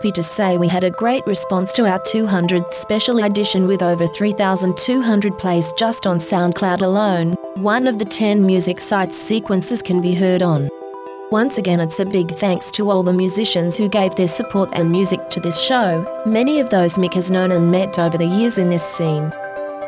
Happy to say we had a great response to our 200th special edition with over 3,200 plays just on SoundCloud alone. One of the 10 music sites sequences can be heard on. Once again, it's a big thanks to all the musicians who gave their support and music to this show. Many of those Mick has known and met over the years in this scene.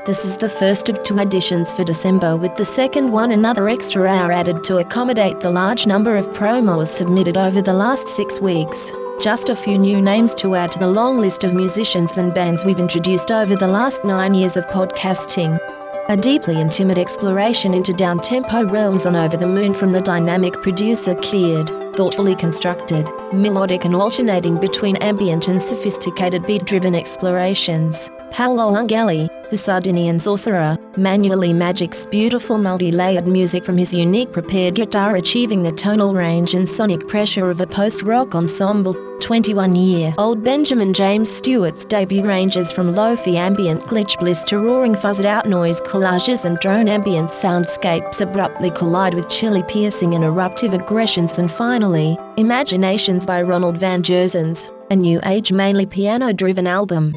This is the first of two editions for December, with the second one another extra hour added to accommodate the large number of promos submitted over the last six weeks. Just a few new names to add to the long list of musicians and bands we've introduced over the last nine years of podcasting. A deeply intimate exploration into down tempo realms on Over the Moon from the dynamic producer Cleared, thoughtfully constructed, melodic and alternating between ambient and sophisticated beat driven explorations. Paolo Angeli, the Sardinian sorcerer, manually magics beautiful multi layered music from his unique prepared guitar, achieving the tonal range and sonic pressure of a post rock ensemble. 21 year old Benjamin James Stewart's debut ranges from lo-fi ambient glitch bliss to roaring fuzzed out noise collages and drone ambient soundscapes abruptly collide with chilly piercing and eruptive aggressions and finally, Imaginations by Ronald Van Jersens, a new age mainly piano driven album.